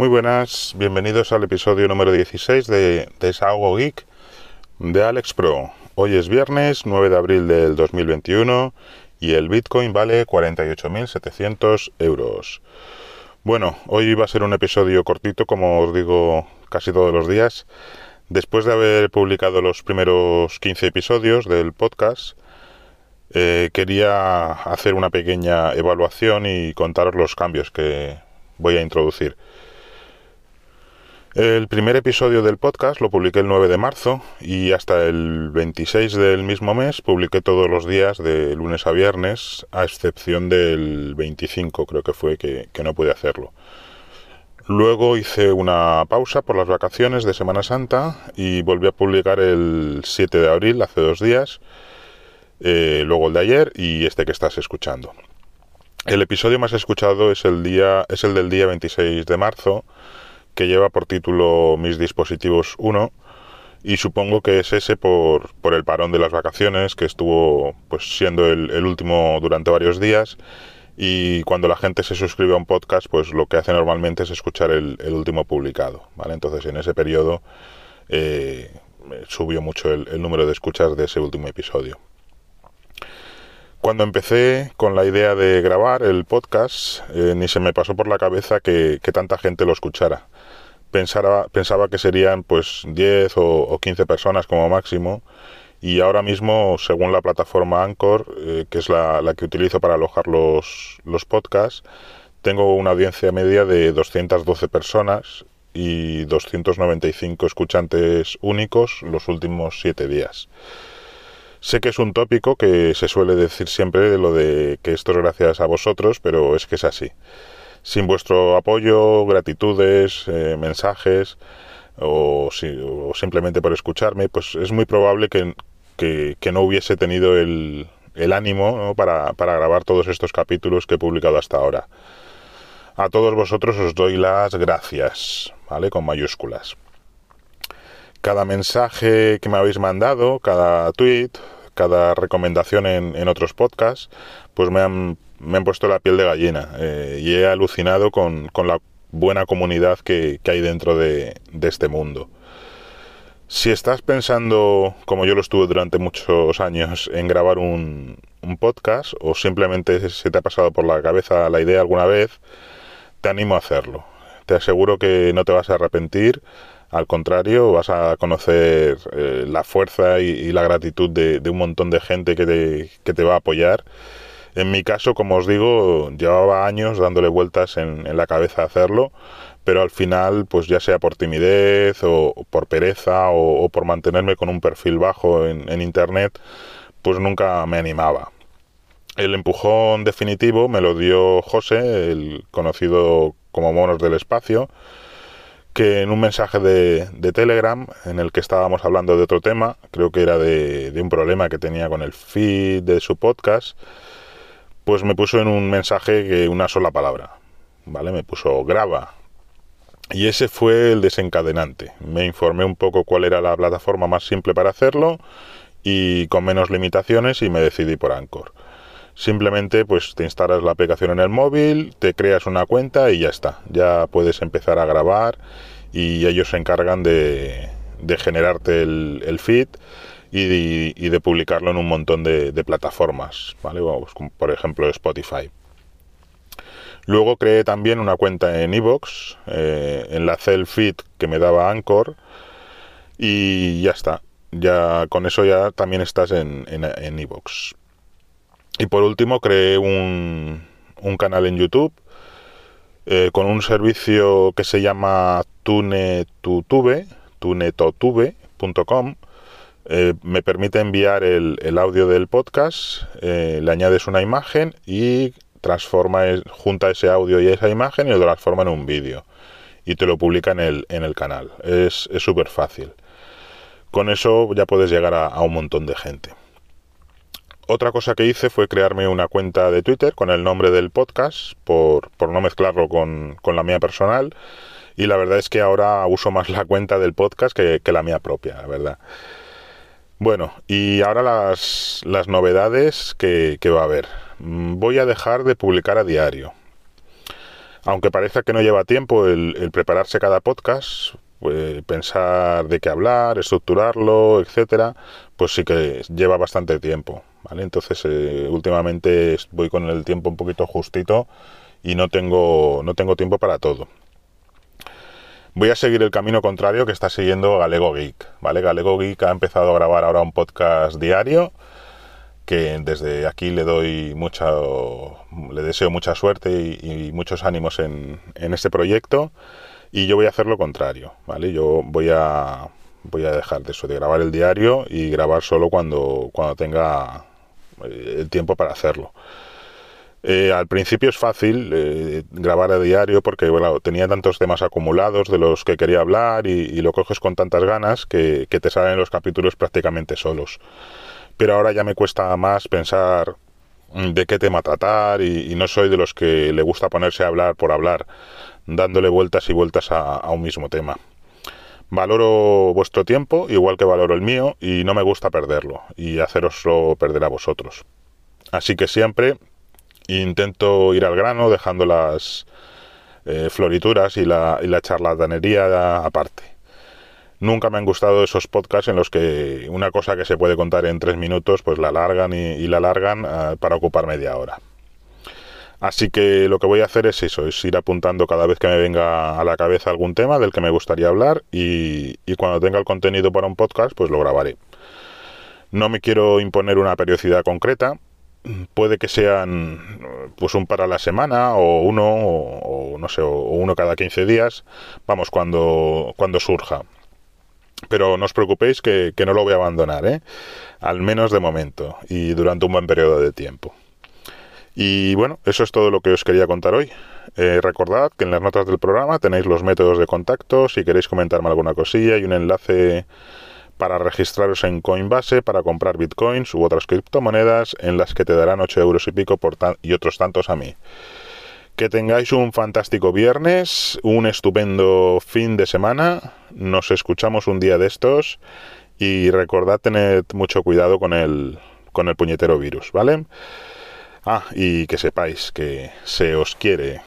Muy buenas, bienvenidos al episodio número 16 de Desahogo Geek de Alex Pro. Hoy es viernes 9 de abril del 2021 y el Bitcoin vale 48.700 euros. Bueno, hoy va a ser un episodio cortito, como os digo casi todos los días. Después de haber publicado los primeros 15 episodios del podcast, eh, quería hacer una pequeña evaluación y contaros los cambios que voy a introducir. El primer episodio del podcast lo publiqué el 9 de marzo y hasta el 26 del mismo mes publiqué todos los días de lunes a viernes, a excepción del 25 creo que fue que, no pude hacerlo. Luego hice una pausa por las vacaciones de Semana Santa y volví a publicar el 7 de abril, hace dos días, eh, luego el de ayer y este que estás escuchando. El episodio más escuchado es el, día, es el del día 26 de marzo, que lleva por título Mis dispositivos 1 y supongo que es ese por, por, el parón de las vacaciones que estuvo pues siendo el, último durante varios días y cuando la gente se suscribe a un podcast pues lo que hace normalmente es escuchar el, último publicado vale entonces en ese periodo eh, subió mucho el, número de escuchas de ese último episodio cuando empecé con la idea de grabar el podcast, eh, ni se me pasó por la cabeza que, tanta gente lo escuchara. Pensaba, pensaba que serían pues 10 o, 15 personas como máximo y ahora mismo, según la plataforma Anchor, eh, que es la, que utilizo para alojar los, los podcasts, tengo una audiencia media de 212 personas y 295 escuchantes únicos los últimos 7 días. Sé que es un tópico que se suele decir siempre de lo de que esto es gracias a vosotros, pero es que es así. Sin vuestro apoyo, gratitudes, eh, mensajes o, simplemente por escucharme, pues es muy probable que, no hubiese tenido el, ánimo para, para grabar todos estos capítulos que he publicado hasta ahora. A todos vosotros os doy las gracias, ¿vale? Con mayúsculas cada mensaje que me habéis mandado, cada tweet, cada recomendación en, otros podcasts, pues me han, me han, puesto la piel de gallina eh, y he alucinado con, la buena comunidad que, hay dentro de, este mundo. Si estás pensando, como yo lo estuve durante muchos años, en grabar un, un podcast o simplemente se te ha pasado por la cabeza la idea alguna vez, te animo a hacerlo. Te aseguro que no te vas a arrepentir al contrario, vas a conocer eh, la fuerza y, la gratitud de, un montón de gente que te, que te va a apoyar. En mi caso, como os digo, llevaba años dándole vueltas en, la cabeza a hacerlo, pero al final, pues ya sea por timidez o, por pereza o, por mantenerme con un perfil bajo en, en Internet, pues nunca me animaba. El empujón definitivo me lo dio José, el conocido como Monos del Espacio, que en un mensaje de, Telegram en el que estábamos hablando de otro tema, creo que era de, un problema que tenía con el feed de su podcast, pues me puso en un mensaje que una sola palabra, ¿vale? Me puso graba. Y ese fue el desencadenante. Me informé un poco cuál era la plataforma más simple para hacerlo y con menos limitaciones y me decidí por Anchor. Simplemente pues te instalas la aplicación en el móvil, te creas una cuenta y ya está. Ya puedes empezar a grabar y ellos se encargan de, generarte el, feed y de, publicarlo en un montón de, plataformas, ¿vale? por ejemplo Spotify. Luego creé también una cuenta en Evox, eh, enlacé el feed que me daba Anchor y ya está. Ya con eso ya también estás en en Evox. Y por último creé un, canal en YouTube eh, con un servicio que se llama tunetutube, tunetotube.com. Eh, me permite enviar el, audio del podcast, eh, le añades una imagen y transforma, junta ese audio y esa imagen y lo transforma en un vídeo. Y te lo publica en el, en el canal. Es súper fácil. Con eso ya puedes llegar a un montón de gente. Otra cosa que hice fue crearme una cuenta de Twitter con el nombre del podcast, por, no mezclarlo con, la mía personal. Y la verdad es que ahora uso más la cuenta del podcast que, la mía propia, la verdad. Bueno, y ahora las, novedades que, que va a haber. Mm, voy a dejar de publicar a diario. Aunque parezca que no lleva tiempo el, prepararse cada podcast, pues, pensar de qué hablar, estructurarlo, etcétera, pues sí que lleva bastante tiempo, ¿vale? Entonces, eh, últimamente voy con el tiempo un poquito justito y no tengo, no tengo tiempo para todo. Voy a seguir el camino contrario que está siguiendo Galego Geek, ¿vale? Galego Geek ha empezado a grabar ahora un podcast diario que desde aquí le doy mucha, le deseo mucha suerte y, muchos ánimos en, este proyecto y yo voy a hacer lo contrario, ¿vale? Yo voy a, voy a dejar de eso, de grabar el diario y grabar solo cuando, cuando tenga eh, el tiempo para hacerlo. Eh, al principio es fácil eh, grabar a diario porque bueno, tenía tantos temas acumulados de los que quería hablar y, lo coges con tantas ganas que, te salen los capítulos prácticamente solos pero ahora ya me cuesta más pensar de qué tema tratar y, no soy de los que le gusta ponerse a hablar por hablar, dándole vueltas y vueltas a, un mismo tema. Valoro vuestro tiempo, igual que valoro el mío, y no me gusta perderlo, y haceroslo perder a vosotros. Así que siempre intento ir al grano, dejando las eh, florituras y la, y la charlatanería aparte. Nunca me han gustado esos podcasts en los que una cosa que se puede contar en tres minutos, pues la alargan y, la alargan eh, para ocupar media hora. Así que lo que voy a hacer es eso, es ir apuntando cada vez que me venga a la cabeza algún tema del que me gustaría hablar y, y cuando tenga el contenido para un podcast, pues lo grabaré. No me quiero imponer una periodicidad concreta, puede que sean pues un para la semana o uno o, no sé o uno cada 15 días vamos cuando cuando surja pero no os preocupéis que, no lo voy a abandonar, ¿eh? al menos de momento y durante un buen periodo de tiempo. Y bueno, eso es todo lo que os quería contar hoy. Eh, recordad que en las notas del programa tenéis los métodos de contacto, si queréis comentarme alguna cosilla y un enlace para registraros en Coinbase para comprar bitcoins u otras criptomonedas en las que te darán 8 euros y pico por y otros tantos a mí. Que tengáis un fantástico viernes, un estupendo fin de semana. Nos escuchamos un día de estos y recordad tener mucho cuidado con el, con el puñetero virus, ¿vale? Ah, y que sepáis que se os quiere